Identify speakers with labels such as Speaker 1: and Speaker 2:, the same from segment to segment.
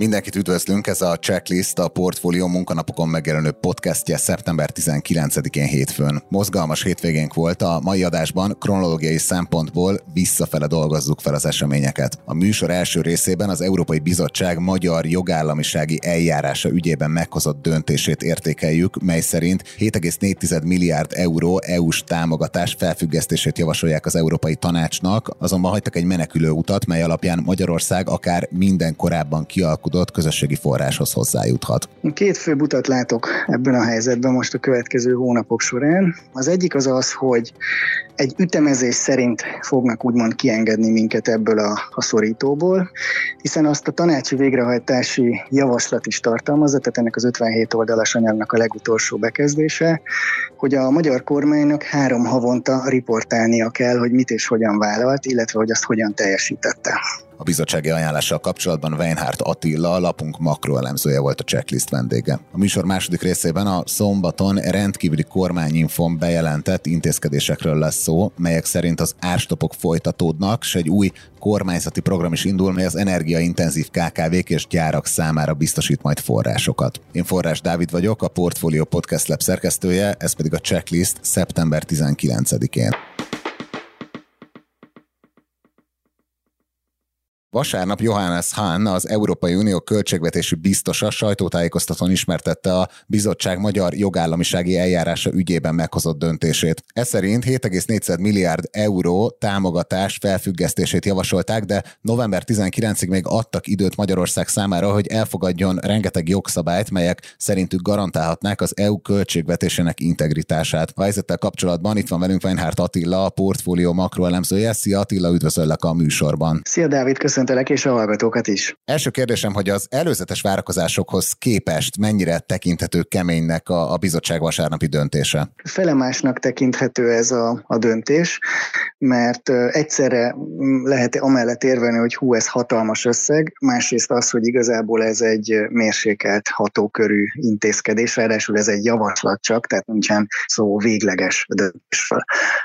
Speaker 1: Mindenkit üdvözlünk, ez a Checklist a Portfolio munkanapokon megjelenő podcastje szeptember 19-én hétfőn. Mozgalmas hétvégénk volt, a mai adásban kronológiai szempontból visszafele dolgozzuk fel az eseményeket. A műsor első részében az Európai Bizottság magyar jogállamisági eljárása ügyében meghozott döntését értékeljük, mely szerint 7,4 milliárd euró EU-s támogatás felfüggesztését javasolják az Európai Tanácsnak, azonban hagytak egy menekülő utat, mely alapján Magyarország akár minden korábban kialakult gazdálkodott közösségi forráshoz hozzájuthat.
Speaker 2: Két fő utat látok ebben a helyzetben most a következő hónapok során. Az egyik az az, hogy egy ütemezés szerint fognak úgymond kiengedni minket ebből a, a szorítóból, hiszen azt a tanácsi végrehajtási javaslat is tartalmazza, tehát ennek az 57 oldalas anyagnak a legutolsó bekezdése, hogy a magyar kormánynak három havonta riportálnia kell, hogy mit és hogyan vállalt, illetve hogy azt hogyan teljesítette.
Speaker 1: A bizottsági ajánlással kapcsolatban Weinhardt Attila, lapunk makroelemzője volt a checklist vendége. A műsor második részében a szombaton rendkívüli kormányinfon bejelentett intézkedésekről lesz szó, melyek szerint az árstopok folytatódnak, és egy új kormányzati program is indul, mely az energiaintenzív KKV-k és gyárak számára biztosít majd forrásokat. Én Forrás Dávid vagyok, a Portfolio Podcast Lab szerkesztője, ez pedig a checklist szeptember 19-én. Vasárnap Johannes Hahn, az Európai Unió költségvetési biztosa sajtótájékoztatón ismertette a bizottság magyar jogállamisági eljárása ügyében meghozott döntését. Ez szerint 7,4 milliárd euró támogatás felfüggesztését javasolták, de november 19-ig még adtak időt Magyarország számára, hogy elfogadjon rengeteg jogszabályt, melyek szerintük garantálhatnák az EU költségvetésének integritását. A helyzettel kapcsolatban itt van velünk Weinhardt Attila, a portfólió makroelemzője. Szia Attila, üdvözöllek a műsorban.
Speaker 2: Szia Dávid, köszönöm köszöntelek, és a hallgatókat is.
Speaker 1: Első kérdésem, hogy az előzetes várakozásokhoz képest mennyire tekinthető keménynek a, a bizottság vasárnapi döntése?
Speaker 2: Felemásnak tekinthető ez a, a döntés, mert egyszerre lehet amellett érvelni, hogy hú, ez hatalmas összeg, másrészt az, hogy igazából ez egy mérsékelt hatókörű intézkedés, ráadásul ez egy javaslat csak, tehát nincsen szó végleges döntésről.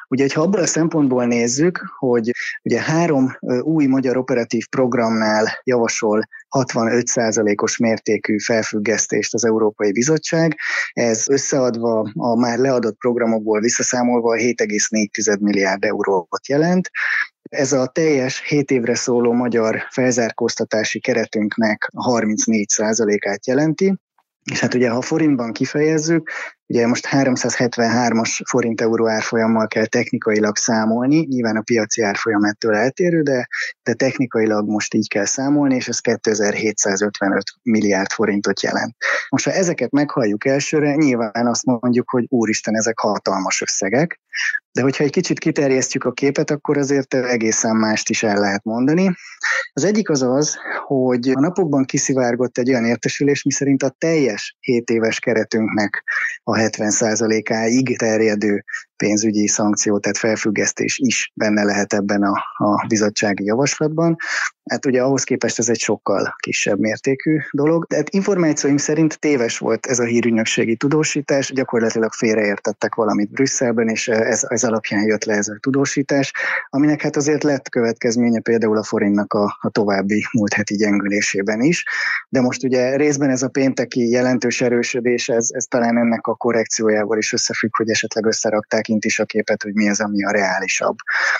Speaker 2: Ugye, ha abból a szempontból nézzük, hogy ugye három új magyar operatív programnál javasol 65%-os mértékű felfüggesztést az Európai Bizottság. Ez összeadva a már leadott programokból visszaszámolva 7,4 milliárd eurót jelent. Ez a teljes 7 évre szóló magyar felzárkóztatási keretünknek 34%-át jelenti. És hát ugye, ha forintban kifejezzük, Ugye most 373-as forint euró árfolyammal kell technikailag számolni, nyilván a piaci árfolyam ettől eltérő, de, de technikailag most így kell számolni, és ez 2755 milliárd forintot jelent. Most ha ezeket meghalljuk elsőre, nyilván azt mondjuk, hogy úristen, ezek hatalmas összegek, de hogyha egy kicsit kiterjesztjük a képet, akkor azért egészen mást is el lehet mondani. Az egyik az az, hogy a napokban kiszivárgott egy olyan értesülés, miszerint a teljes 7 éves keretünknek a 70%-áig terjedő pénzügyi szankció, tehát felfüggesztés is benne lehet ebben a, a bizottsági javaslatban. Hát ugye ahhoz képest ez egy sokkal kisebb mértékű dolog. Tehát információim szerint téves volt ez a hírügynökségi tudósítás, gyakorlatilag félreértettek valamit Brüsszelben, és ez, ez alapján jött le ez a tudósítás, aminek hát azért lett következménye például a forintnak a, a további múlt heti gyengülésében is. De most ugye részben ez a pénteki jelentős erősödés, ez, ez talán ennek a korrekciójával is összefügg, hogy esetleg összerakták tekint is a képet, hogy mi az, ami a reálisabb.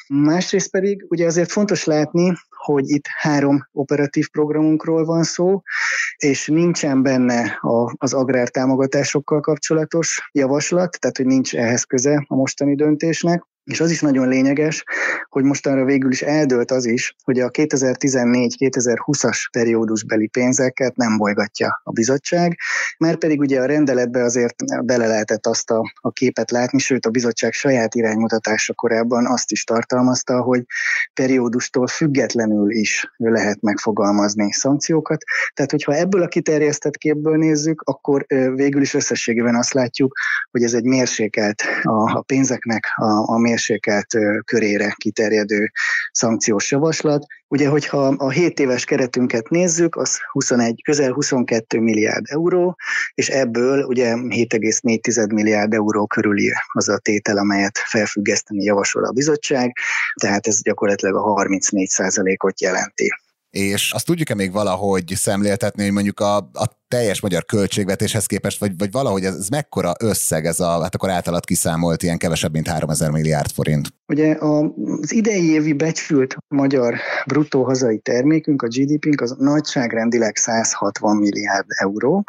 Speaker 2: Másrészt pedig ugye azért fontos látni, hogy itt három operatív programunkról van szó, és nincsen benne a, az agrártámogatásokkal kapcsolatos javaslat, tehát hogy nincs ehhez köze a mostani döntésnek. És az is nagyon lényeges, hogy mostanra végül is eldőlt az is, hogy a 2014-2020-as periódusbeli pénzeket nem bolygatja a bizottság, mert pedig ugye a rendeletbe azért bele lehetett azt a, a képet látni, sőt a bizottság saját iránymutatása korábban azt is tartalmazta, hogy periódustól függetlenül is lehet megfogalmazni szankciókat. Tehát, hogyha ebből a kiterjesztett képből nézzük, akkor végül is összességében azt látjuk, hogy ez egy mérsékelt a, a pénzeknek a, a mérsékelt körére kiterjedő szankciós javaslat. Ugye, hogyha a 7 éves keretünket nézzük, az 21, közel 22 milliárd euró, és ebből ugye 7,4 milliárd euró körüli az a tétel, amelyet felfüggeszteni javasol a bizottság, tehát ez gyakorlatilag a 34 ot jelenti.
Speaker 1: És azt tudjuk-e még valahogy szemléltetni, hogy mondjuk a, a teljes magyar költségvetéshez képest, vagy, vagy valahogy ez, ez mekkora összeg ez a, hát akkor általad kiszámolt ilyen kevesebb, mint 3000 milliárd forint?
Speaker 2: Ugye az idei évi becsült magyar bruttó hazai termékünk, a GDP-nk az nagyságrendileg 160 milliárd euró.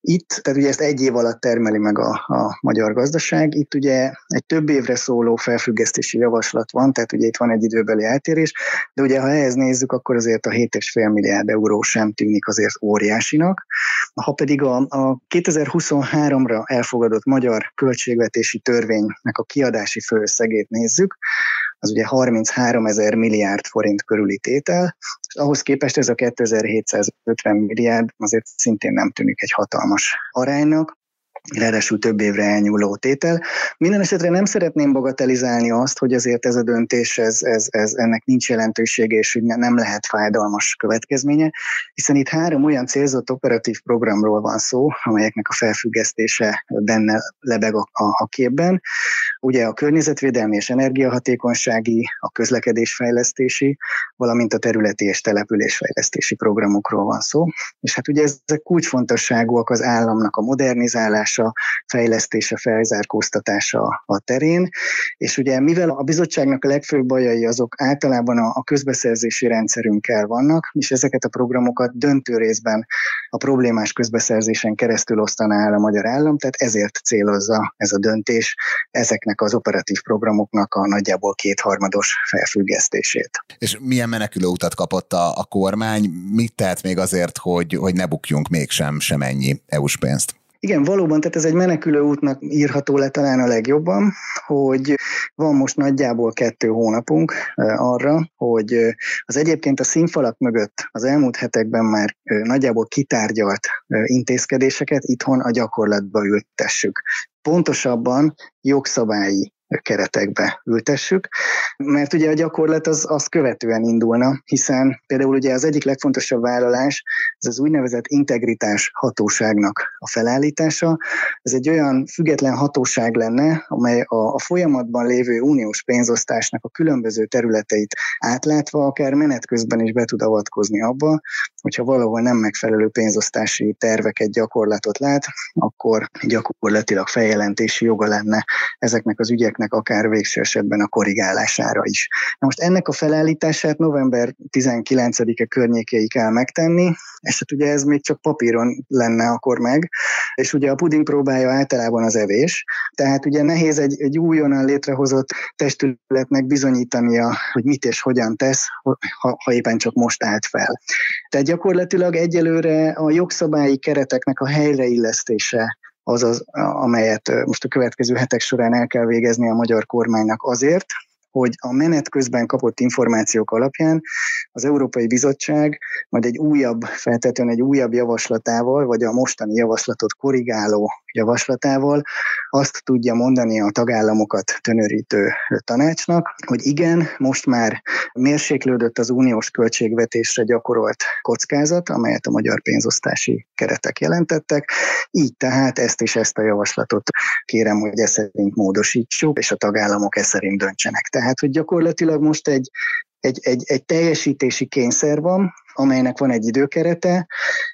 Speaker 2: Itt, tehát ugye ezt egy év alatt termeli meg a, a magyar gazdaság, itt ugye egy több évre szóló felfüggesztési javaslat van, tehát ugye itt van egy időbeli eltérés, de ugye ha ehhez nézzük, akkor azért a 7,5 milliárd euró sem tűnik azért óriásinak. Ha pedig a, a 2023-ra elfogadott magyar költségvetési törvénynek a kiadási főszegét nézzük, az ugye 33 ezer milliárd forint körüli tétel, és ahhoz képest ez a 2750 milliárd azért szintén nem tűnik egy hatalmas aránynak ráadásul több évre elnyúló tétel. Minden esetre nem szeretném bagatelizálni azt, hogy azért ez a döntés, ez, ez, ez ennek nincs jelentősége, és hogy nem lehet fájdalmas következménye, hiszen itt három olyan célzott operatív programról van szó, amelyeknek a felfüggesztése benne lebeg a, a, a képben. Ugye a környezetvédelmi és energiahatékonysági, a közlekedésfejlesztési, valamint a területi és településfejlesztési programokról van szó. És hát ugye ezek kulcsfontosságúak az államnak a modernizálása, kutatása, fejlesztése, felzárkóztatása a terén. És ugye mivel a bizottságnak a legfőbb bajai azok általában a, a közbeszerzési rendszerünkkel vannak, és ezeket a programokat döntő részben a problémás közbeszerzésen keresztül osztaná el a magyar állam, tehát ezért célozza ez a döntés ezeknek az operatív programoknak a nagyjából kétharmados felfüggesztését.
Speaker 1: És milyen menekülő utat kapott a, a kormány? Mit tehet még azért, hogy, hogy ne bukjunk mégsem sem ennyi EU-s pénzt?
Speaker 2: Igen, valóban, tehát ez egy menekülő útnak írható le talán a legjobban, hogy van most nagyjából kettő hónapunk arra, hogy az egyébként a színfalak mögött az elmúlt hetekben már nagyjából kitárgyalt intézkedéseket itthon a gyakorlatba ültessük. Pontosabban jogszabályi keretekbe ültessük, mert ugye a gyakorlat az, az követően indulna, hiszen például ugye az egyik legfontosabb vállalás, ez az úgynevezett integritás hatóságnak a felállítása. Ez egy olyan független hatóság lenne, amely a, a folyamatban lévő uniós pénzosztásnak a különböző területeit átlátva, akár menet közben is be tud avatkozni abba, hogyha valahol nem megfelelő pénzosztási terveket, gyakorlatot lát, akkor gyakorlatilag feljelentési joga lenne ezeknek az ügyeknek akár végső esetben a korrigálására is. Na most ennek a felállítását november 19-e környékéig kell megtenni, és hát ugye ez még csak papíron lenne akkor meg, és ugye a puding próbája általában az evés, tehát ugye nehéz egy, egy újonnan létrehozott testületnek bizonyítania, hogy mit és hogyan tesz, ha, ha éppen csak most állt fel. Tehát gyakorlatilag egyelőre a jogszabályi kereteknek a helyreillesztése az az, amelyet most a következő hetek során el kell végezni a magyar kormánynak azért, hogy a menet közben kapott információk alapján az Európai Bizottság majd egy újabb, feltetően egy újabb javaslatával, vagy a mostani javaslatot korrigáló javaslatával azt tudja mondani a tagállamokat tönörítő tanácsnak, hogy igen, most már mérséklődött az uniós költségvetésre gyakorolt kockázat, amelyet a magyar pénzosztási keretek jelentettek, így tehát ezt és ezt a javaslatot kérem, hogy ez szerint módosítsuk, és a tagállamok ez szerint döntsenek. Tehát, hogy gyakorlatilag most egy egy, egy, egy teljesítési kényszer van, amelynek van egy időkerete,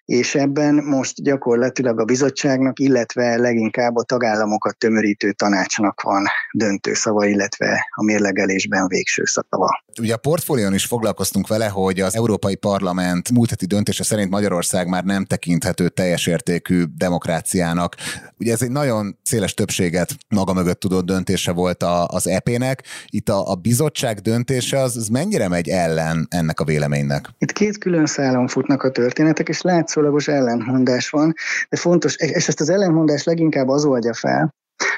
Speaker 2: és ebben most gyakorlatilag a bizottságnak, illetve leginkább a tagállamokat tömörítő tanácsnak van döntő szava, illetve a mérlegelésben végső szava.
Speaker 1: Ugye a portfólión is foglalkoztunk vele, hogy az Európai Parlament múlt heti döntése szerint Magyarország már nem tekinthető teljes értékű demokráciának. Ugye ez egy nagyon széles többséget maga mögött tudott döntése volt az EP-nek. Itt a, a bizottság döntése az, az mennyire megy ellen ennek a véleménynek?
Speaker 2: Itt két külön szálon futnak a történetek, és látszólagos ellentmondás van, de fontos, és ezt az ellentmondást leginkább az oldja fel,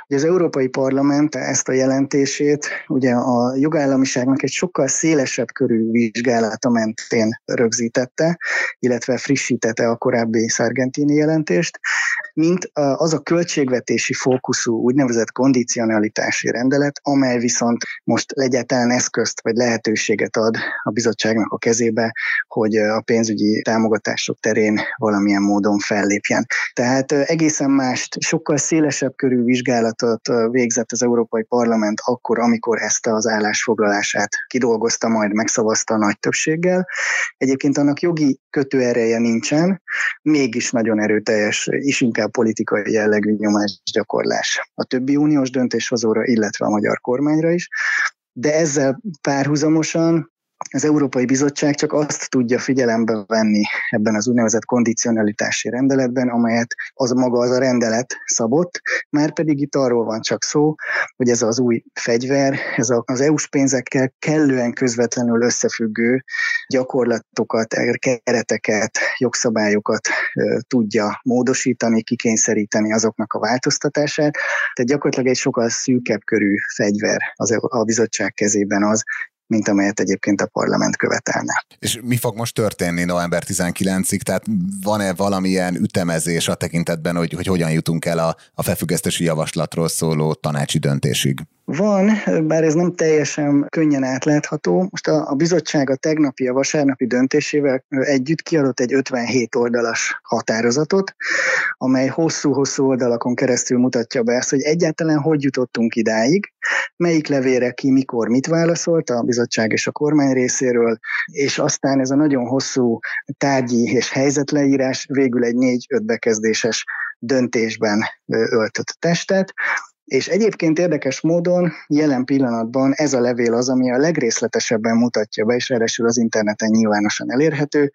Speaker 2: hogy az Európai Parlament ezt a jelentését ugye a jogállamiságnak egy sokkal szélesebb körű vizsgálata mentén rögzítette, illetve frissítette a korábbi Sargentini jelentést, mint az a költségvetési fókuszú úgynevezett kondicionalitási rendelet, amely viszont most egyáltalán eszközt vagy lehetőséget ad a bizottságnak a kezébe, hogy a pénzügyi támogatások terén valamilyen módon fellépjen. Tehát egészen mást, sokkal szélesebb körű vizsgálatot végzett az Európai Parlament akkor, amikor ezt az állásfoglalását kidolgozta, majd megszavazta a nagy többséggel. Egyébként annak jogi kötőereje nincsen, mégis nagyon erőteljes, és inkább politikai jellegű nyomásgyakorlás a többi uniós döntéshozóra, illetve a magyar kormányra is. De ezzel párhuzamosan az Európai Bizottság csak azt tudja figyelembe venni ebben az úgynevezett kondicionalitási rendeletben, amelyet az maga az a rendelet szabott, már pedig itt arról van csak szó, hogy ez az új fegyver, ez az EU-s pénzekkel kellően közvetlenül összefüggő gyakorlatokat, kereteket, jogszabályokat tudja módosítani, kikényszeríteni azoknak a változtatását. Tehát gyakorlatilag egy sokkal szűkebb körű fegyver az a bizottság kezében az, mint amelyet egyébként a parlament követelne.
Speaker 1: És mi fog most történni november 19-ig? Tehát van-e valamilyen ütemezés a tekintetben, hogy, hogy hogyan jutunk el a, a felfüggesztési javaslatról szóló tanácsi döntésig?
Speaker 2: Van, bár ez nem teljesen könnyen átlátható. Most a, a bizottság a tegnapi, a vasárnapi döntésével együtt kiadott egy 57 oldalas határozatot, amely hosszú-hosszú oldalakon keresztül mutatja be ezt, hogy egyáltalán hogy jutottunk idáig, melyik levére ki mikor mit válaszolt a bizottság és a kormány részéről, és aztán ez a nagyon hosszú tárgyi és helyzetleírás végül egy négy-öt bekezdéses döntésben öltött testet, és egyébként érdekes módon jelen pillanatban ez a levél az, ami a legrészletesebben mutatja be, és ráadásul az interneten nyilvánosan elérhető,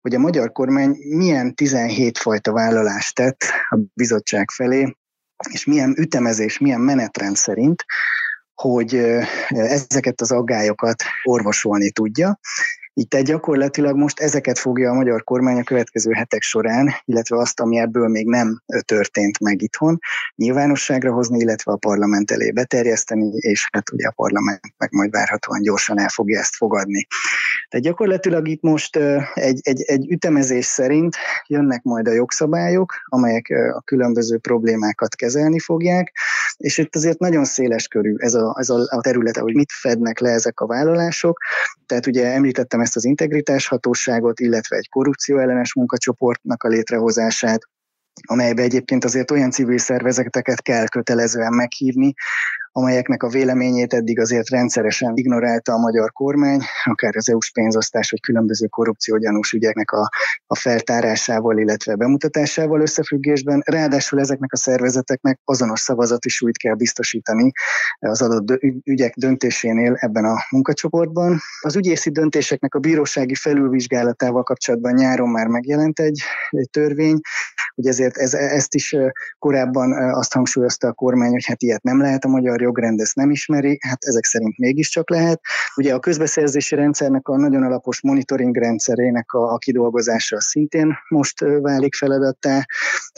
Speaker 2: hogy a magyar kormány milyen 17 fajta vállalást tett a bizottság felé, és milyen ütemezés, milyen menetrend szerint, hogy ezeket az aggályokat orvosolni tudja. Így tehát gyakorlatilag most ezeket fogja a magyar kormány a következő hetek során, illetve azt, ami ebből még nem történt meg itthon, nyilvánosságra hozni, illetve a parlament elé beterjeszteni, és hát ugye a parlament meg majd várhatóan gyorsan el fogja ezt fogadni. Tehát gyakorlatilag itt most egy, egy, egy ütemezés szerint jönnek majd a jogszabályok, amelyek a különböző problémákat kezelni fogják, és itt azért nagyon széles körű ez a, ez a, terület, hogy mit fednek le ezek a vállalások. Tehát ugye említettem ezt az integritáshatóságot, illetve egy korrupció ellenes munkacsoportnak a létrehozását, amelybe egyébként azért olyan civil szervezeteket kell kötelezően meghívni, amelyeknek a véleményét eddig azért rendszeresen ignorálta a magyar kormány, akár az EU-s pénzosztás vagy különböző korrupciógyanús ügyeknek a, a feltárásával, illetve bemutatásával összefüggésben. Ráadásul ezeknek a szervezeteknek azonos szavazati súlyt kell biztosítani az adott ügyek döntésénél ebben a munkacsoportban. Az ügyészi döntéseknek a bírósági felülvizsgálatával kapcsolatban nyáron már megjelent egy, egy törvény, hogy ezért ez, ezt is korábban azt hangsúlyozta a kormány, hogy hát ilyet nem lehet a magyar jogrend ezt nem ismeri, hát ezek szerint mégiscsak lehet. Ugye a közbeszerzési rendszernek a nagyon alapos monitoring rendszerének a, a kidolgozása szintén most válik feladattá.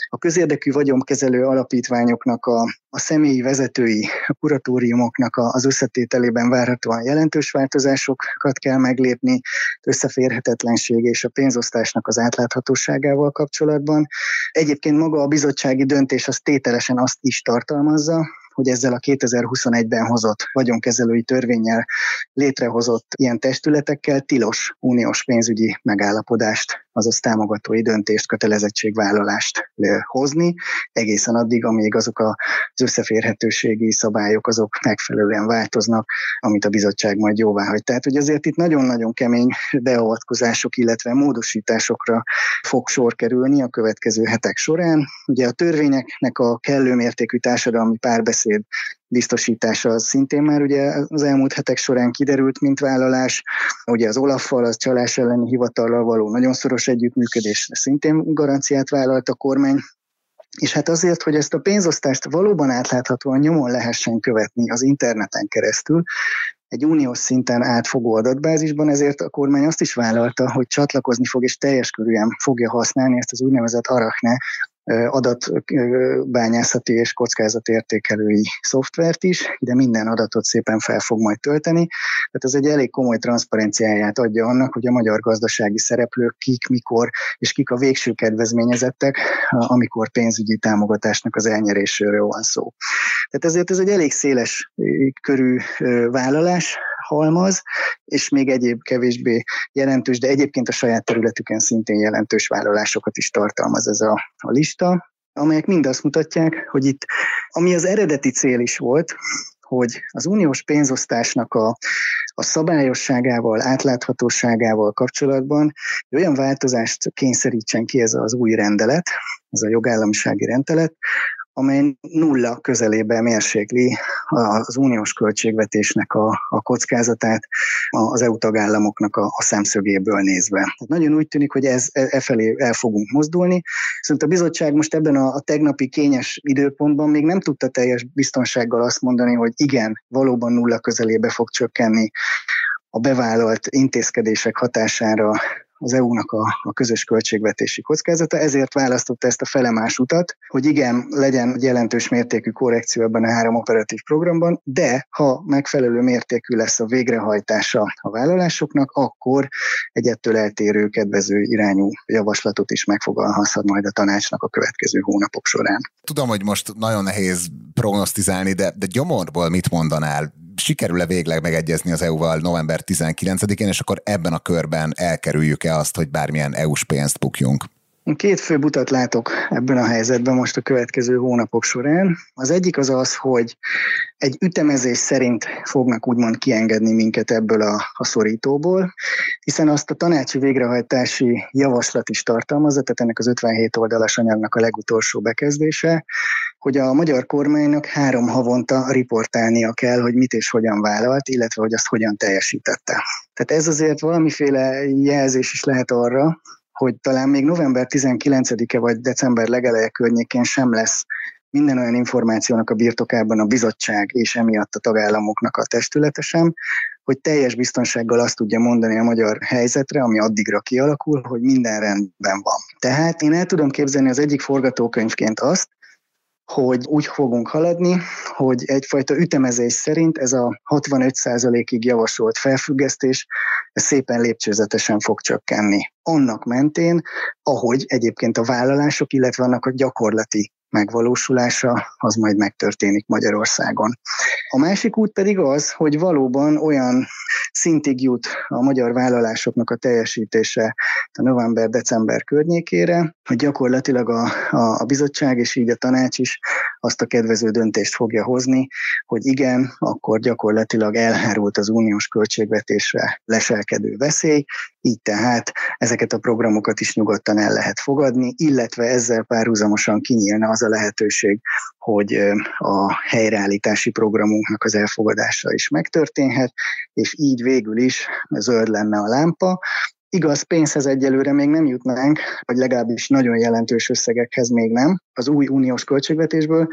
Speaker 2: A közérdekű vagyonkezelő alapítványoknak a, a személyi vezetői, a kuratóriumoknak a, az összetételében várhatóan jelentős változásokat kell meglépni, összeférhetetlenség és a pénzosztásnak az átláthatóságával kapcsolatban. Egyébként maga a bizottsági döntés az tételesen azt is tartalmazza, hogy ezzel a 2021-ben hozott vagyonkezelői törvényel létrehozott ilyen testületekkel tilos uniós pénzügyi megállapodást azaz támogatói döntést, kötelezettségvállalást hozni, egészen addig, amíg azok az összeférhetőségi szabályok azok megfelelően változnak, amit a bizottság majd jóvá hagy. Tehát, hogy azért itt nagyon-nagyon kemény beavatkozások, illetve módosításokra fog sor kerülni a következő hetek során. Ugye a törvényeknek a kellő mértékű társadalmi párbeszéd biztosítása az szintén már ugye az elmúlt hetek során kiderült, mint vállalás. Ugye az Olaffal, az csalás elleni hivatallal való nagyon szoros együttműködés szintén garanciát vállalt a kormány, és hát azért, hogy ezt a pénzosztást valóban átláthatóan nyomon lehessen követni az interneten keresztül, egy uniós szinten átfogó adatbázisban, ezért a kormány azt is vállalta, hogy csatlakozni fog és teljes körűen fogja használni ezt az úgynevezett Arachne adatbányászati és kockázatértékelői szoftvert is, de minden adatot szépen fel fog majd tölteni. Tehát ez egy elég komoly transzparenciáját adja annak, hogy a magyar gazdasági szereplők kik, mikor és kik a végső kedvezményezettek, amikor pénzügyi támogatásnak az elnyeréséről van szó. Tehát ezért ez egy elég széles körű vállalás, halmaz, és még egyéb kevésbé jelentős, de egyébként a saját területüken szintén jelentős vállalásokat is tartalmaz ez a, a lista, amelyek mind azt mutatják, hogy itt, ami az eredeti cél is volt, hogy az uniós pénzosztásnak a, a szabályosságával, átláthatóságával kapcsolatban olyan változást kényszerítsen ki ez az új rendelet, ez a jogállamisági rendelet, amely nulla közelében mérsékli az uniós költségvetésnek a, a kockázatát az EU tagállamoknak a, a szemszögéből nézve. Tehát nagyon úgy tűnik, hogy ez e, e felé el fogunk mozdulni. Viszont a bizottság most ebben a, a tegnapi kényes időpontban még nem tudta teljes biztonsággal azt mondani, hogy igen, valóban nulla közelébe fog csökkenni a bevállalt intézkedések hatására az EU-nak a, a közös költségvetési kockázata, ezért választotta ezt a felemás utat, hogy igen, legyen jelentős mértékű korrekció ebben a három operatív programban, de ha megfelelő mértékű lesz a végrehajtása a vállalásoknak, akkor egy ettől eltérő kedvező irányú javaslatot is megfogalmazhat majd a tanácsnak a következő hónapok során.
Speaker 1: Tudom, hogy most nagyon nehéz prognosztizálni, de, de gyomorból mit mondanál? Sikerül-e végleg megegyezni az EU-val november 19-én, és akkor ebben a körben elkerüljük-e azt, hogy bármilyen EU-s pénzt bukjunk?
Speaker 2: Két fő utat látok ebben a helyzetben most a következő hónapok során. Az egyik az az, hogy egy ütemezés szerint fognak úgymond kiengedni minket ebből a, a szorítóból, hiszen azt a tanácsi végrehajtási javaslat is tartalmazza, tehát ennek az 57 oldalas anyagnak a legutolsó bekezdése, hogy a magyar kormánynak három havonta riportálnia kell, hogy mit és hogyan vállalt, illetve hogy azt hogyan teljesítette. Tehát ez azért valamiféle jelzés is lehet arra, hogy talán még november 19-e vagy december legeleje környékén sem lesz minden olyan információnak a birtokában a bizottság és emiatt a tagállamoknak a testülete sem, hogy teljes biztonsággal azt tudja mondani a magyar helyzetre, ami addigra kialakul, hogy minden rendben van. Tehát én el tudom képzelni az egyik forgatókönyvként azt, hogy úgy fogunk haladni, hogy egyfajta ütemezés szerint ez a 65%-ig javasolt felfüggesztés szépen lépcsőzetesen fog csökkenni. Annak mentén, ahogy egyébként a vállalások, illetve annak a gyakorlati megvalósulása az majd megtörténik Magyarországon. A másik út pedig az, hogy valóban olyan szintig jut a magyar vállalásoknak a teljesítése a november-december környékére, hogy gyakorlatilag a, a, a bizottság és így a tanács is azt a kedvező döntést fogja hozni, hogy igen, akkor gyakorlatilag elhárult az uniós költségvetésre leselkedő veszély, így tehát ezeket a programokat is nyugodtan el lehet fogadni, illetve ezzel párhuzamosan kinyílna az a lehetőség, hogy a helyreállítási programunknak az elfogadása is megtörténhet, és így végül is zöld lenne a lámpa, Igaz, pénzhez egyelőre még nem jutnánk, vagy legalábbis nagyon jelentős összegekhez még nem, az új uniós költségvetésből,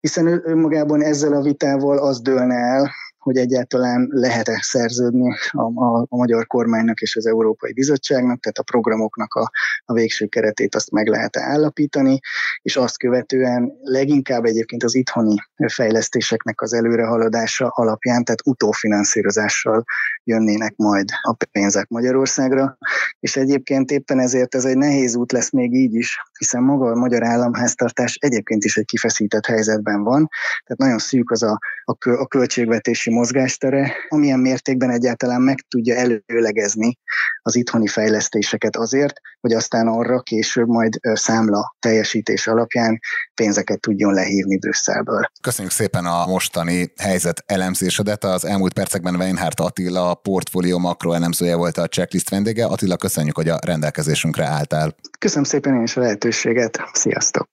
Speaker 2: hiszen önmagában ezzel a vitával az dőlne el, hogy egyáltalán lehet-e szerződni a, a, a magyar kormánynak és az Európai Bizottságnak, tehát a programoknak a, a végső keretét azt meg lehet állapítani, és azt követően leginkább egyébként az itthoni fejlesztéseknek az előrehaladása alapján, tehát utófinanszírozással jönnének majd a pénzek Magyarországra, és egyébként éppen ezért ez egy nehéz út lesz még így is, hiszen maga a magyar államháztartás egyébként is egy kifeszített helyzetben van, tehát nagyon szűk az a, a, a költségvetési mozgástere, amilyen mértékben egyáltalán meg tudja előlegezni az itthoni fejlesztéseket azért, hogy aztán arra később majd számla teljesítés alapján pénzeket tudjon lehívni Brüsszelből.
Speaker 1: Köszönjük szépen a mostani helyzet elemzésedet. Az elmúlt percekben Weinhardt Attila, a portfólió makroelemzője volt a checklist vendége. Attila, köszönjük, hogy a rendelkezésünkre álltál.
Speaker 2: Köszönöm szépen én is a lehetőséget. Sziasztok!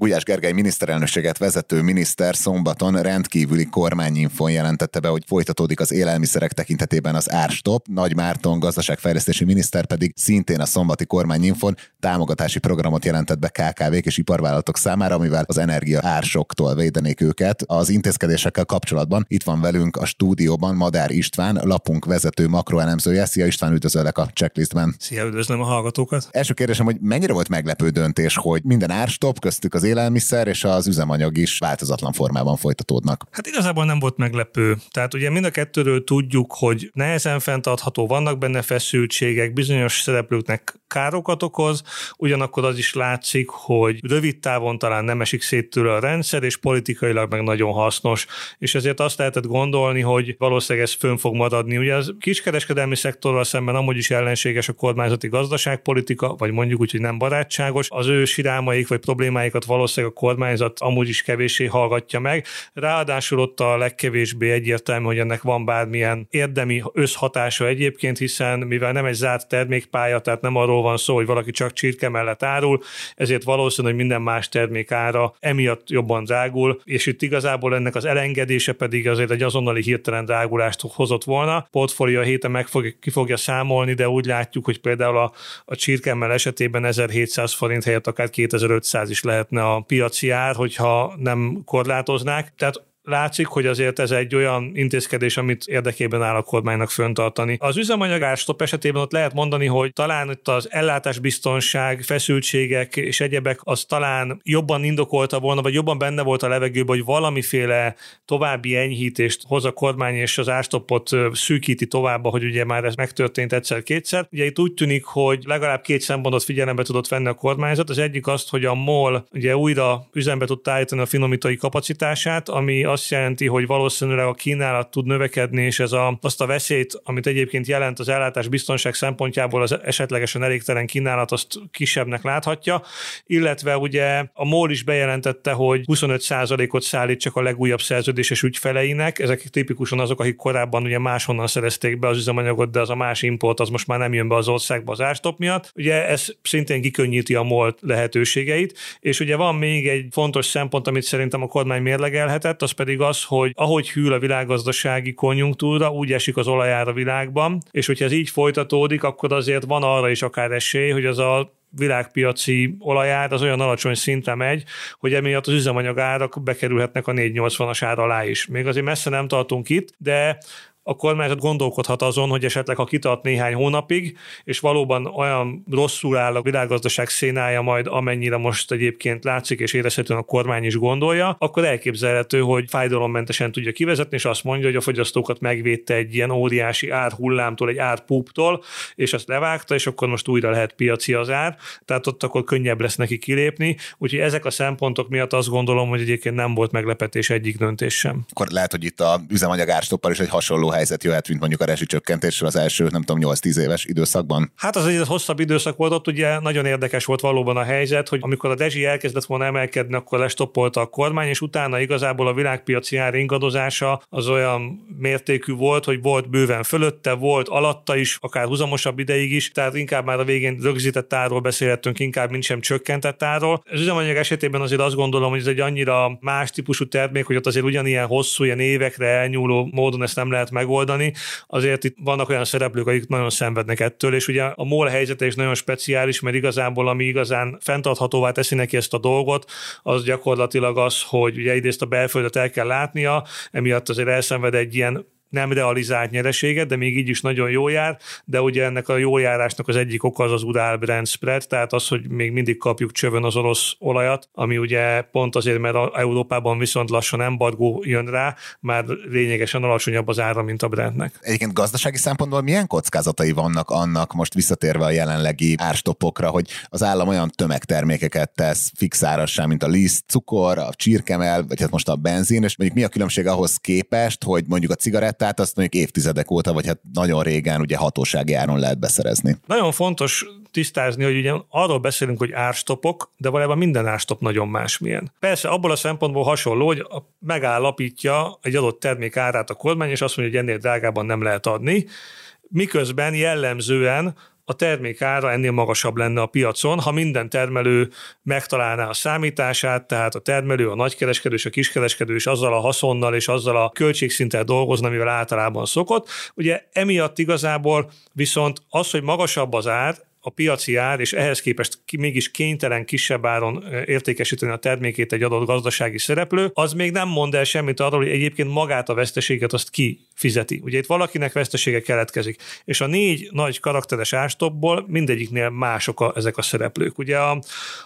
Speaker 1: Gulyás Gergely miniszterelnökséget vezető miniszter szombaton rendkívüli kormányinfon jelentette be, hogy folytatódik az élelmiszerek tekintetében az árstop. Nagy Márton gazdaságfejlesztési miniszter pedig szintén a szombati kormányinfon támogatási programot jelentett be KKV-k és iparvállalatok számára, amivel az energia ársoktól védenék őket. Az intézkedésekkel kapcsolatban itt van velünk a stúdióban Madár István, lapunk vezető makroelemzője. Szia István, üdvözöllek a checklistben.
Speaker 3: Szia, üdvözlöm a hallgatókat.
Speaker 1: Első kérdésem, hogy mennyire volt meglepő döntés, hogy minden árstop, köztük az élelmiszer és az üzemanyag is változatlan formában folytatódnak?
Speaker 3: Hát igazából nem volt meglepő. Tehát ugye mind a kettőről tudjuk, hogy nehezen fenntartható, vannak benne feszültségek, bizonyos szereplőknek károkat okoz, ugyanakkor az is látszik, hogy rövid távon talán nem esik szét tőle a rendszer, és politikailag meg nagyon hasznos. És ezért azt lehetett gondolni, hogy valószínűleg ez fönn fog maradni. Ugye az kiskereskedelmi szektorral szemben amúgy is ellenséges a kormányzati gazdaságpolitika, vagy mondjuk úgy, hogy nem barátságos. Az ő sirámaik vagy problémáikat valószínűleg a kormányzat amúgy is kevéssé hallgatja meg. Ráadásul ott a legkevésbé egyértelmű, hogy ennek van bármilyen érdemi összhatása egyébként, hiszen mivel nem egy zárt termékpálya, tehát nem arról van szó, hogy valaki csak csirke mellett árul, ezért valószínű, hogy minden más termék ára emiatt jobban drágul, és itt igazából ennek az elengedése pedig azért egy azonnali hirtelen drágulást hozott volna. Portfólió a héten meg fog, ki fogja számolni, de úgy látjuk, hogy például a, a csirkemmel esetében 1700 forint helyett akár 2500 is lehetne a piaci ár, hogyha nem korlátoznák. Tehát látszik, hogy azért ez egy olyan intézkedés, amit érdekében áll a kormánynak föntartani. Az üzemanyag árstop esetében ott lehet mondani, hogy talán itt az ellátásbiztonság, feszültségek és egyebek az talán jobban indokolta volna, vagy jobban benne volt a levegőben, hogy valamiféle további enyhítést hoz a kormány, és az árstopot szűkíti tovább, hogy ugye már ez megtörtént egyszer-kétszer. Ugye itt úgy tűnik, hogy legalább két szempontot figyelembe tudott venni a kormányzat. Az egyik azt, hogy a MOL ugye újra üzembe tudta állítani a finomítói kapacitását, ami azt jelenti, hogy valószínűleg a kínálat tud növekedni, és ez a, azt a veszélyt, amit egyébként jelent az ellátás biztonság szempontjából az esetlegesen elégtelen kínálat, azt kisebbnek láthatja, illetve ugye a MOL is bejelentette, hogy 25%-ot szállít csak a legújabb szerződéses ügyfeleinek, ezek tipikusan azok, akik korábban ugye máshonnan szerezték be az üzemanyagot, de az a más import az most már nem jön be az országba az árstop miatt. Ugye ez szintén kikönnyíti a MOL lehetőségeit, és ugye van még egy fontos szempont, amit szerintem a kormány mérlegelhetett, az pedig pedig az, hogy ahogy hűl a világgazdasági konjunktúra, úgy esik az olajár a világban, és hogyha ez így folytatódik, akkor azért van arra is akár esély, hogy az a világpiaci olajár az olyan alacsony szintre megy, hogy emiatt az üzemanyag árak bekerülhetnek a 480-as ár alá is. Még azért messze nem tartunk itt, de a kormányzat gondolkodhat azon, hogy esetleg ha kitart néhány hónapig, és valóban olyan rosszul áll a világgazdaság szénája majd, amennyire most egyébként látszik és érezhetően a kormány is gondolja, akkor elképzelhető, hogy fájdalommentesen tudja kivezetni, és azt mondja, hogy a fogyasztókat megvédte egy ilyen óriási árhullámtól, egy árpúptól, és azt levágta, és akkor most újra lehet piaci az ár, tehát ott akkor könnyebb lesz neki kilépni. Úgyhogy ezek a szempontok miatt azt gondolom, hogy egyébként nem volt meglepetés egyik döntés sem.
Speaker 1: Akkor lehet, hogy itt a üzemanyag árstoppal is egy hasonló helyzet jöhet, mint mondjuk a rezsicsökkentésről az első, nem tudom, 8-10 éves időszakban?
Speaker 3: Hát az egy hosszabb időszak volt, ott ugye nagyon érdekes volt valóban a helyzet, hogy amikor a rezsi elkezdett volna emelkedni, akkor lestoppolta a kormány, és utána igazából a világpiaci ár ingadozása az olyan mértékű volt, hogy volt bőven fölötte, volt alatta is, akár huzamosabb ideig is, tehát inkább már a végén rögzített árról beszélhetünk, inkább mint sem csökkentett árról. Az üzemanyag esetében azért azt gondolom, hogy ez egy annyira más típusú termék, hogy ott azért ugyanilyen hosszú, ilyen évekre elnyúló módon ezt nem lehet megoldani. Azért itt vannak olyan szereplők, akik nagyon szenvednek ettől, és ugye a MOL helyzete is nagyon speciális, mert igazából ami igazán fenntarthatóvá teszi neki ezt a dolgot, az gyakorlatilag az, hogy ugye egyrészt a belföldet el kell látnia, emiatt azért elszenved egy ilyen nem realizált nyereséget, de még így is nagyon jó jár, de ugye ennek a jó járásnak az egyik oka az az Udál Brand Spread, tehát az, hogy még mindig kapjuk csövön az orosz olajat, ami ugye pont azért, mert a Európában viszont lassan embargó jön rá, már lényegesen alacsonyabb az ára, mint a Brentnek.
Speaker 1: Egyébként gazdasági szempontból milyen kockázatai vannak annak, most visszatérve a jelenlegi árstopokra, hogy az állam olyan tömegtermékeket tesz fixárassá, mint a liszt, cukor, a csirkemel, vagy hát most a benzin, és mondjuk mi a különbség ahhoz képest, hogy mondjuk a cigarett tehát azt mondjuk évtizedek óta, vagy hát nagyon régen ugye hatósági áron lehet beszerezni.
Speaker 3: Nagyon fontos tisztázni, hogy ugye arról beszélünk, hogy árstopok, de valójában minden árstop nagyon másmilyen. Persze abból a szempontból hasonló, hogy megállapítja egy adott termék árát a kormány, és azt mondja, hogy ennél drágában nem lehet adni, miközben jellemzően a termék ára ennél magasabb lenne a piacon, ha minden termelő megtalálná a számítását, tehát a termelő, a nagykereskedő és a kiskereskedő is azzal a haszonnal és azzal a költségszinttel dolgozna, amivel általában szokott. Ugye emiatt igazából viszont az, hogy magasabb az ár, a piaci ár, és ehhez képest mégis kénytelen kisebb áron értékesíteni a termékét egy adott gazdasági szereplő, az még nem mond el semmit arról, hogy egyébként magát a veszteséget azt ki fizeti. Ugye itt valakinek vesztesége keletkezik, és a négy nagy karakteres ástopból mindegyiknél mások a, ezek a szereplők. Ugye a,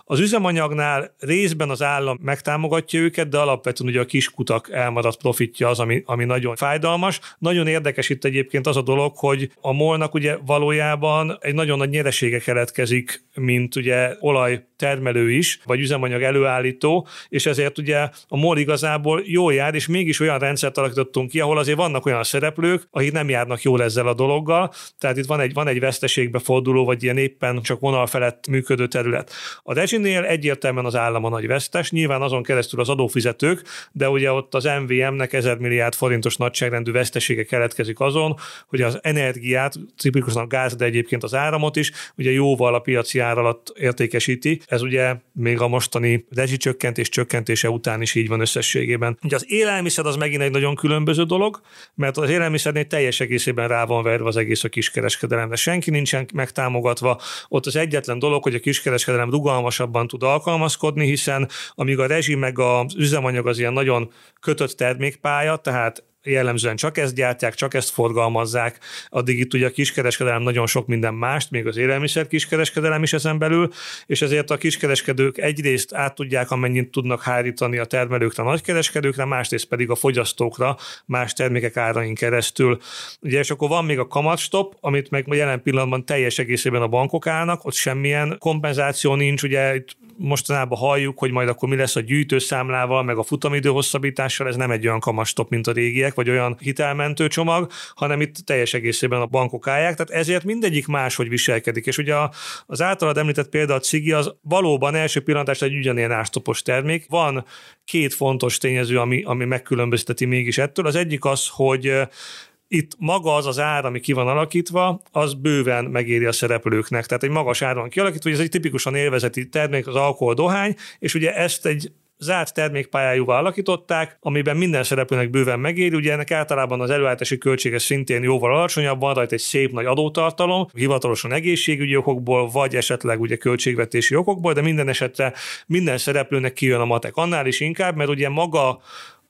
Speaker 3: az üzemanyagnál részben az állam megtámogatja őket, de alapvetően ugye a kiskutak elmaradt profitja az, ami, ami nagyon fájdalmas. Nagyon érdekes itt egyébként az a dolog, hogy a molnak ugye valójában egy nagyon nagy nyeresége keletkezik, mint ugye olaj termelő is, vagy üzemanyag előállító, és ezért ugye a MOL igazából jól jár, és mégis olyan rendszert alakítottunk ki, ahol azért vannak olyan szereplők, akik nem járnak jól ezzel a dologgal, tehát itt van egy, van egy veszteségbe forduló, vagy ilyen éppen csak vonal felett működő terület. A rezsinél egyértelműen az állam a nagy vesztes, nyilván azon keresztül az adófizetők, de ugye ott az MVM-nek 1000 milliárd forintos nagyságrendű vesztesége keletkezik azon, hogy az energiát, tipikusan a gáz, de egyébként az áramot is, ugye jóval a piaci ár alatt értékesíti, ez ugye még a mostani rezsicsökkentés csökkentése után is így van összességében. Ugye az élelmiszer az megint egy nagyon különböző dolog, mert az élelmiszernél teljes egészében rá van verve az egész a kiskereskedelemre. Senki nincsen megtámogatva. Ott az egyetlen dolog, hogy a kiskereskedelem rugalmasabban tud alkalmazkodni, hiszen amíg a rezsi meg az üzemanyag az ilyen nagyon kötött termékpálya, tehát jellemzően csak ezt gyártják, csak ezt forgalmazzák, addig itt ugye a kiskereskedelem nagyon sok minden mást, még az élelmiszer kiskereskedelem is ezen belül, és ezért a kiskereskedők egyrészt át tudják, amennyit tudnak hárítani a termelőkre, a nagykereskedőkre, másrészt pedig a fogyasztókra más termékek árain keresztül. Ugye, és akkor van még a kamatstop, amit meg jelen pillanatban teljes egészében a bankok állnak, ott semmilyen kompenzáció nincs, ugye itt mostanában halljuk, hogy majd akkor mi lesz a gyűjtőszámlával, meg a futamidő hosszabbítással, ez nem egy olyan kamastop, mint a régiek, vagy olyan hitelmentő csomag, hanem itt teljes egészében a bankok állják, tehát ezért mindegyik máshogy viselkedik. És ugye az általad említett példa a cigi, az valóban első pillantásra egy ugyanilyen ástopos termék. Van két fontos tényező, ami, ami megkülönbözteti mégis ettől. Az egyik az, hogy itt maga az az ár, ami ki van alakítva, az bőven megéri a szereplőknek. Tehát egy magas áron kialakítva, hogy ez egy tipikusan élvezeti termék, az alkohol, dohány, és ugye ezt egy zárt termékpályájúval alakították, amiben minden szereplőnek bőven megéri, ugye ennek általában az előállítási költsége szintén jóval alacsonyabb, van rajta egy szép nagy adótartalom, hivatalosan egészségügyi okokból, vagy esetleg ugye költségvetési okokból, de minden esetre minden szereplőnek kijön a matek. Annál is inkább, mert ugye maga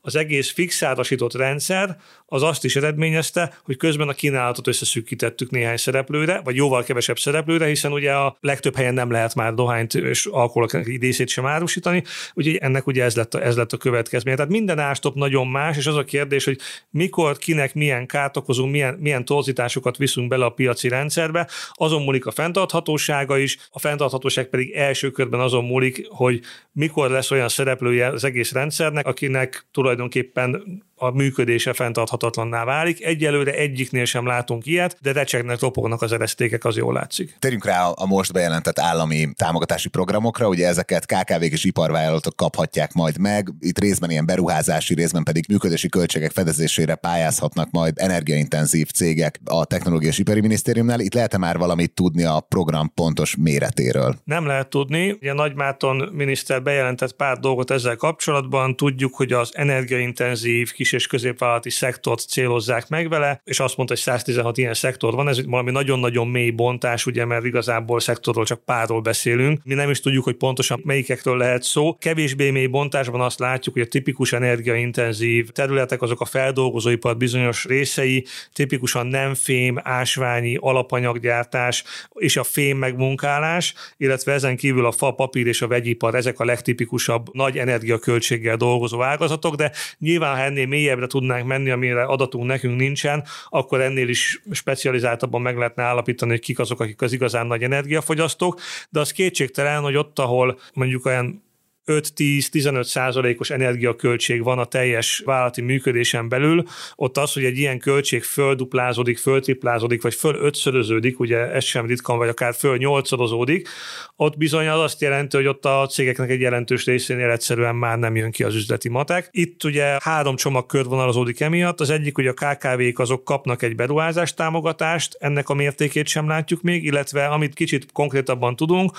Speaker 3: az egész fixárasított rendszer az azt is eredményezte, hogy közben a kínálatot összeszűkítettük néhány szereplőre, vagy jóval kevesebb szereplőre, hiszen ugye a legtöbb helyen nem lehet már dohányt és alkoholok idészét sem árusítani, úgyhogy ennek ugye ez lett a, ez lett a következménye. Tehát minden ástop nagyon más, és az a kérdés, hogy mikor, kinek milyen kárt okozunk, milyen, milyen torzításokat viszünk bele a piaci rendszerbe, azon múlik a fenntarthatósága is, a fenntarthatóság pedig első körben azon múlik, hogy mikor lesz olyan szereplője az egész rendszernek, akinek tulajdonképpen a működése fenntarthatatlanná válik. Egyelőre egyiknél sem látunk ilyet, de recsegnek, ropognak az eresztékek, az jól látszik.
Speaker 1: Térjünk rá a most bejelentett állami támogatási programokra, ugye ezeket KKV-k és iparvállalatok kaphatják majd meg. Itt részben ilyen beruházási, részben pedig működési költségek fedezésére pályázhatnak majd energiaintenzív cégek a Technológiai és Ipari Minisztériumnál. Itt lehet-e már valamit tudni a program pontos méretéről?
Speaker 3: Nem lehet tudni. Ugye Nagy Márton miniszter bejelentett pár dolgot ezzel kapcsolatban. Tudjuk, hogy az energiaintenzív kis és középvállalati szektort célozzák meg vele, és azt mondta, hogy 116 ilyen szektor van, ez valami nagyon-nagyon mély bontás, ugye, mert igazából szektorról csak párról beszélünk. Mi nem is tudjuk, hogy pontosan melyikekről lehet szó. Kevésbé mély bontásban azt látjuk, hogy a tipikus energiaintenzív területek, azok a feldolgozóipar bizonyos részei, tipikusan nem fém, ásványi, alapanyaggyártás és a fém megmunkálás, illetve ezen kívül a fa, papír és a vegyipar, ezek a legtipikusabb nagy energiaköltséggel dolgozó ágazatok, de nyilván, ha ennél mélyebbre tudnánk menni, amire adatunk nekünk nincsen, akkor ennél is specializáltabban meg lehetne állapítani, hogy kik azok, akik az igazán nagy energiafogyasztók, de az kétségtelen, hogy ott, ahol mondjuk olyan 5-10-15 százalékos energiaköltség van a teljes vállalati működésen belül, ott az, hogy egy ilyen költség földuplázódik, föltriplázódik, vagy föl ötszöröződik, ugye ez sem ritkán, vagy akár föl nyolcszorozódik, ott bizony az azt jelenti, hogy ott a cégeknek egy jelentős részénél egyszerűen már nem jön ki az üzleti matek. Itt ugye három csomag körvonalazódik emiatt. Az egyik, hogy a KKV-k azok kapnak egy beruházás támogatást, ennek a mértékét sem látjuk még, illetve amit kicsit konkrétabban tudunk,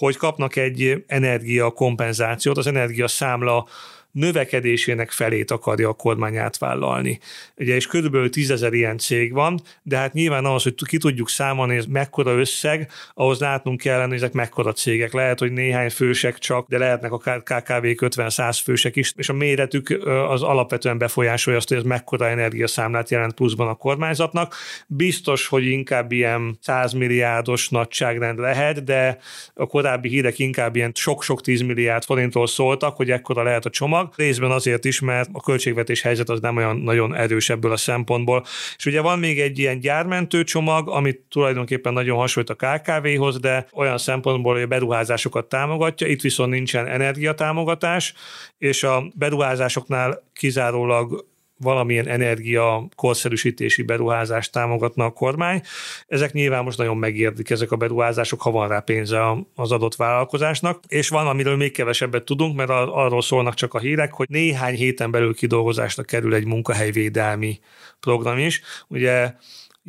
Speaker 3: hogy kapnak egy energia kompenzációt, az energia számla növekedésének felét akarja a kormány átvállalni. Ugye, és körülbelül tízezer ilyen cég van, de hát nyilván ahhoz, hogy ki tudjuk számolni, ez mekkora összeg, ahhoz látnunk kellene, hogy ezek mekkora cégek. Lehet, hogy néhány fősek csak, de lehetnek akár KKV 50-100 fősek is, és a méretük az alapvetően befolyásolja azt, hogy ez mekkora energiaszámlát jelent pluszban a kormányzatnak. Biztos, hogy inkább ilyen 100 milliárdos nagyságrend lehet, de a korábbi hírek inkább ilyen sok-sok 10 milliárd forintról szóltak, hogy ekkora lehet a csomag csomag, részben azért is, mert a költségvetés helyzet az nem olyan nagyon erős ebből a szempontból. És ugye van még egy ilyen gyármentő csomag, amit tulajdonképpen nagyon hasonlít a KKV-hoz, de olyan szempontból, hogy a beruházásokat támogatja, itt viszont nincsen energiatámogatás, és a beruházásoknál kizárólag valamilyen energia korszerűsítési beruházást támogatna a kormány. Ezek nyilván most nagyon megérdik ezek a beruházások, ha van rá pénze az adott vállalkozásnak, és van, amiről még kevesebbet tudunk, mert arról szólnak csak a hírek, hogy néhány héten belül kidolgozásra kerül egy munkahelyvédelmi program is. Ugye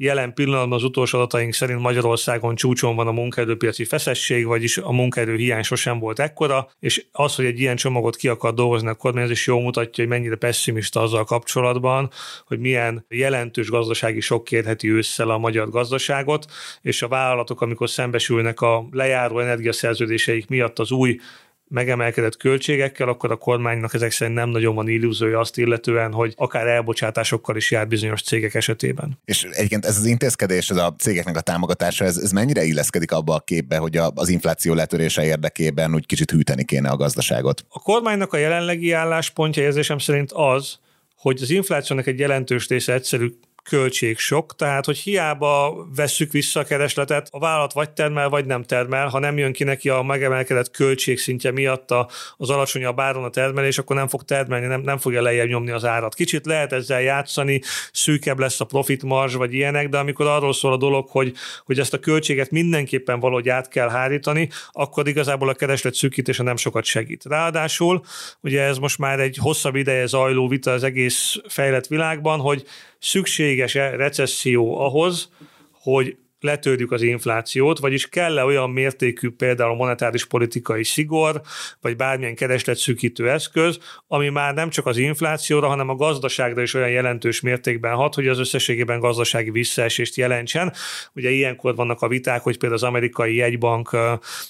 Speaker 3: Jelen pillanatban az utolsó adataink szerint Magyarországon csúcson van a munkaerőpiaci feszesség, vagyis a munkaerő hiány sosem volt ekkora, és az, hogy egy ilyen csomagot ki akar dolgozni a kormány, ez is jól mutatja, hogy mennyire pessimista azzal kapcsolatban, hogy milyen jelentős gazdasági sok kérheti ősszel a magyar gazdaságot, és a vállalatok, amikor szembesülnek a lejáró energiaszerződéseik miatt az új megemelkedett költségekkel, akkor a kormánynak ezek szerint nem nagyon van illúziója azt illetően, hogy akár elbocsátásokkal is jár bizonyos cégek esetében.
Speaker 1: És egyébként ez az intézkedés, ez a cégeknek a támogatása, ez, ez mennyire illeszkedik abba a képbe, hogy a, az infláció letörése érdekében úgy kicsit hűteni kéne a gazdaságot?
Speaker 3: A kormánynak a jelenlegi álláspontja érzésem szerint az, hogy az inflációnak egy jelentős része egyszerű költség sok, tehát hogy hiába vesszük vissza a keresletet, a vállalat vagy termel, vagy nem termel, ha nem jön ki neki a megemelkedett költségszintje miatt az alacsonyabb áron a termelés, akkor nem fog termelni, nem, nem fogja lejjebb nyomni az árat. Kicsit lehet ezzel játszani, szűkebb lesz a profit marzs, vagy ilyenek, de amikor arról szól a dolog, hogy, hogy ezt a költséget mindenképpen valahogy át kell hárítani, akkor igazából a kereslet szűkítése nem sokat segít. Ráadásul, ugye ez most már egy hosszabb ideje zajló vita az egész fejlett világban, hogy szükséges-e recesszió ahhoz, hogy letörjük az inflációt, vagyis kell-e olyan mértékű például monetáris politikai szigor, vagy bármilyen keresletszűkítő eszköz, ami már nem csak az inflációra, hanem a gazdaságra is olyan jelentős mértékben hat, hogy az összességében gazdasági visszaesést jelentsen. Ugye ilyenkor vannak a viták, hogy például az amerikai jegybank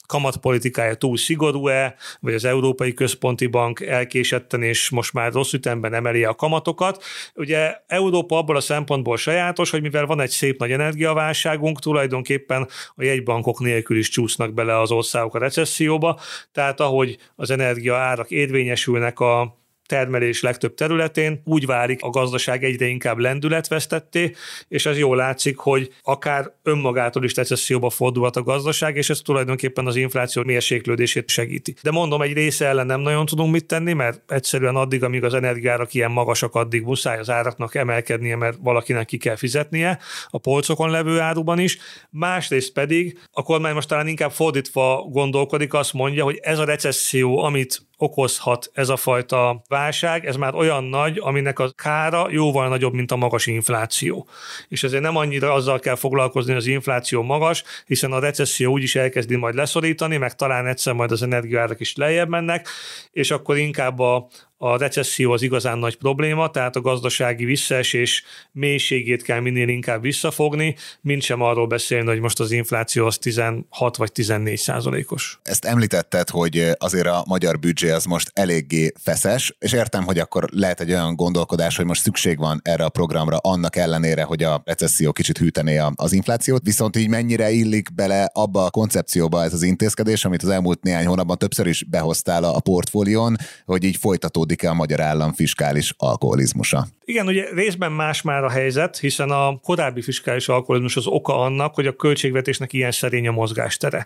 Speaker 3: kamatpolitikája túl szigorú-e, vagy az Európai Központi Bank elkésetten és most már rossz ütemben emeli a kamatokat. Ugye Európa abból a szempontból sajátos, hogy mivel van egy szép nagy energiaválságunk, tulajdonképpen a jegybankok nélkül is csúsznak bele az országok a recesszióba, tehát ahogy az energia árak érvényesülnek a termelés legtöbb területén, úgy válik a gazdaság egyre inkább lendületvesztetté, és ez jól látszik, hogy akár önmagától is recesszióba fordulhat a gazdaság, és ez tulajdonképpen az infláció mérséklődését segíti. De mondom, egy része ellen nem nagyon tudunk mit tenni, mert egyszerűen addig, amíg az energiárak ilyen magasak, addig muszáj az áraknak emelkednie, mert valakinek ki kell fizetnie a polcokon levő áruban is. Másrészt pedig a kormány most talán inkább fordítva gondolkodik, azt mondja, hogy ez a recesszió, amit okozhat ez a fajta válság, ez már olyan nagy, aminek a kára jóval nagyobb, mint a magas infláció. És ezért nem annyira azzal kell foglalkozni, hogy az infláció magas, hiszen a recesszió úgyis elkezdi majd leszorítani, meg talán egyszer majd az energiárak is lejjebb mennek, és akkor inkább a, a recesszió az igazán nagy probléma, tehát a gazdasági visszaesés mélységét kell minél inkább visszafogni, mint sem arról beszélni, hogy most az infláció az 16 vagy 14 százalékos.
Speaker 1: Ezt említetted, hogy azért a magyar büdzsé az most eléggé feszes, és értem, hogy akkor lehet egy olyan gondolkodás, hogy most szükség van erre a programra, annak ellenére, hogy a recesszió kicsit hűtené az inflációt, viszont így mennyire illik bele abba a koncepcióba ez az intézkedés, amit az elmúlt néhány hónapban többször is behoztál a portfólión, hogy így folytatódik megjelenik-e a magyar állam fiskális alkoholizmusa?
Speaker 3: Igen, ugye részben más már a helyzet, hiszen a korábbi fiskális alkoholizmus az oka annak, hogy a költségvetésnek ilyen szerény a mozgástere.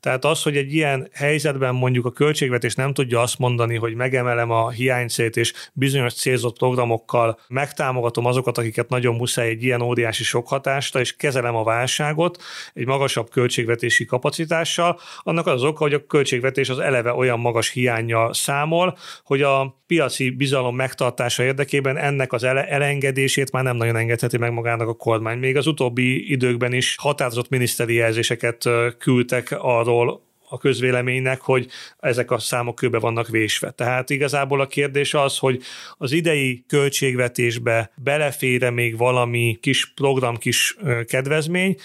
Speaker 3: Tehát az, hogy egy ilyen helyzetben mondjuk a költségvetés nem tudja azt mondani, hogy megemelem a hiánycét, és bizonyos célzott programokkal megtámogatom azokat, akiket nagyon muszáj egy ilyen óriási sok hatásra, és kezelem a válságot egy magasabb költségvetési kapacitással, annak az, oka, hogy a költségvetés az eleve olyan magas hiányjal számol, hogy a piaci bizalom megtartása érdekében ennek az elengedését már nem nagyon engedheti meg magának a kormány. Még az utóbbi időkben is határozott miniszteri jelzéseket küldtek arról, a közvéleménynek, hogy ezek a számok kőbe vannak vésve. Tehát igazából a kérdés az, hogy az idei költségvetésbe belefére még valami kis program, kis kedvezmény,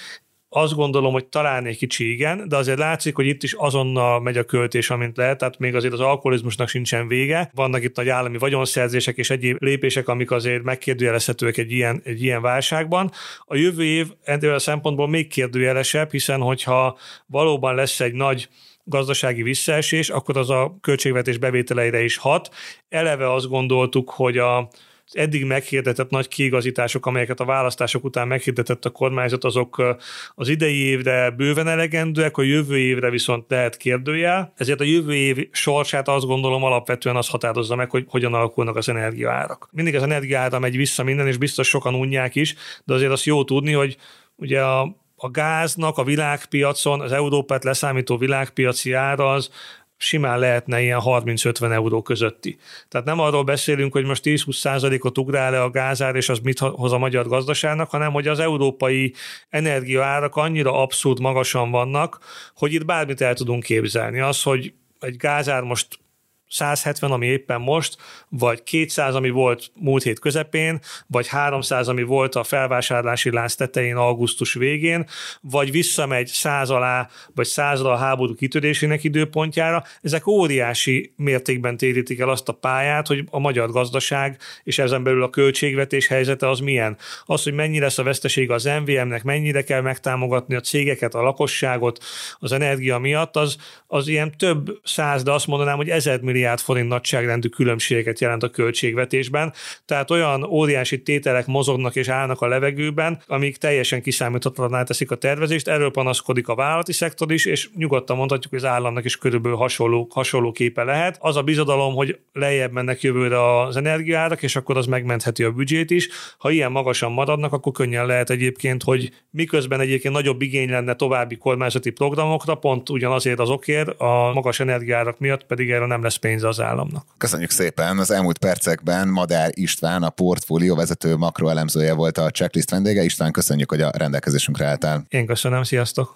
Speaker 3: azt gondolom, hogy talán egy kicsi igen, de azért látszik, hogy itt is azonnal megy a költés, amint lehet, tehát még azért az alkoholizmusnak sincsen vége. Vannak itt nagy állami vagyonszerzések és egyéb lépések, amik azért megkérdőjelezhetőek egy ilyen, egy ilyen válságban. A jövő év ebből a szempontból még kérdőjelesebb, hiszen hogyha valóban lesz egy nagy gazdasági visszaesés, akkor az a költségvetés bevételeire is hat. Eleve azt gondoltuk, hogy a eddig meghirdetett nagy kiigazítások, amelyeket a választások után meghirdetett a kormányzat, azok az idei évre bőven elegendőek, a jövő évre viszont lehet kérdőjel. Ezért a jövő év sorsát azt gondolom alapvetően az határozza meg, hogy hogyan alakulnak az energiaárak. Mindig az energiaára megy vissza minden, és biztos sokan unják is, de azért azt jó tudni, hogy ugye a a gáznak a világpiacon, az Európát leszámító világpiaci ára az simán lehetne ilyen 30-50 euró közötti. Tehát nem arról beszélünk, hogy most 10-20 százalékot ugrál le a gázár, és az mit hoz a magyar gazdaságnak, hanem hogy az európai energiaárak annyira abszurd magasan vannak, hogy itt bármit el tudunk képzelni. Az, hogy egy gázár most 170, ami éppen most, vagy 200, ami volt múlt hét közepén, vagy 300, ami volt a felvásárlási lánc tetején augusztus végén, vagy visszamegy 100 alá, vagy 100 a háború kitörésének időpontjára. Ezek óriási mértékben térítik el azt a pályát, hogy a magyar gazdaság és ezen belül a költségvetés helyzete az milyen. Az, hogy mennyi lesz a veszteség az MVM-nek, mennyire kell megtámogatni a cégeket, a lakosságot az energia miatt, az, az ilyen több száz, de azt mondanám, hogy ezer milliárd milliárd forint nagyságrendű különbséget jelent a költségvetésben. Tehát olyan óriási tételek mozognak és állnak a levegőben, amik teljesen kiszámíthatatlaná teszik a tervezést. Erről panaszkodik a vállalati szektor is, és nyugodtan mondhatjuk, hogy az államnak is körülbelül hasonló, hasonló képe lehet. Az a bizodalom, hogy lejjebb mennek jövőre az energiárak, és akkor az megmentheti a büdzsét is. Ha ilyen magasan maradnak, akkor könnyen lehet egyébként, hogy miközben egyébként nagyobb igény lenne további kormányzati programokra, pont ugyanazért az okért, a magas energiárak miatt pedig erre nem lesz pénz pénze az államnak.
Speaker 1: Köszönjük szépen! Az elmúlt percekben Madár István, a portfólió vezető makroelemzője volt a checklist vendége. István, köszönjük, hogy a rendelkezésünkre álltál.
Speaker 3: Én köszönöm, sziasztok!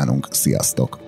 Speaker 1: kívánunk, sziasztok!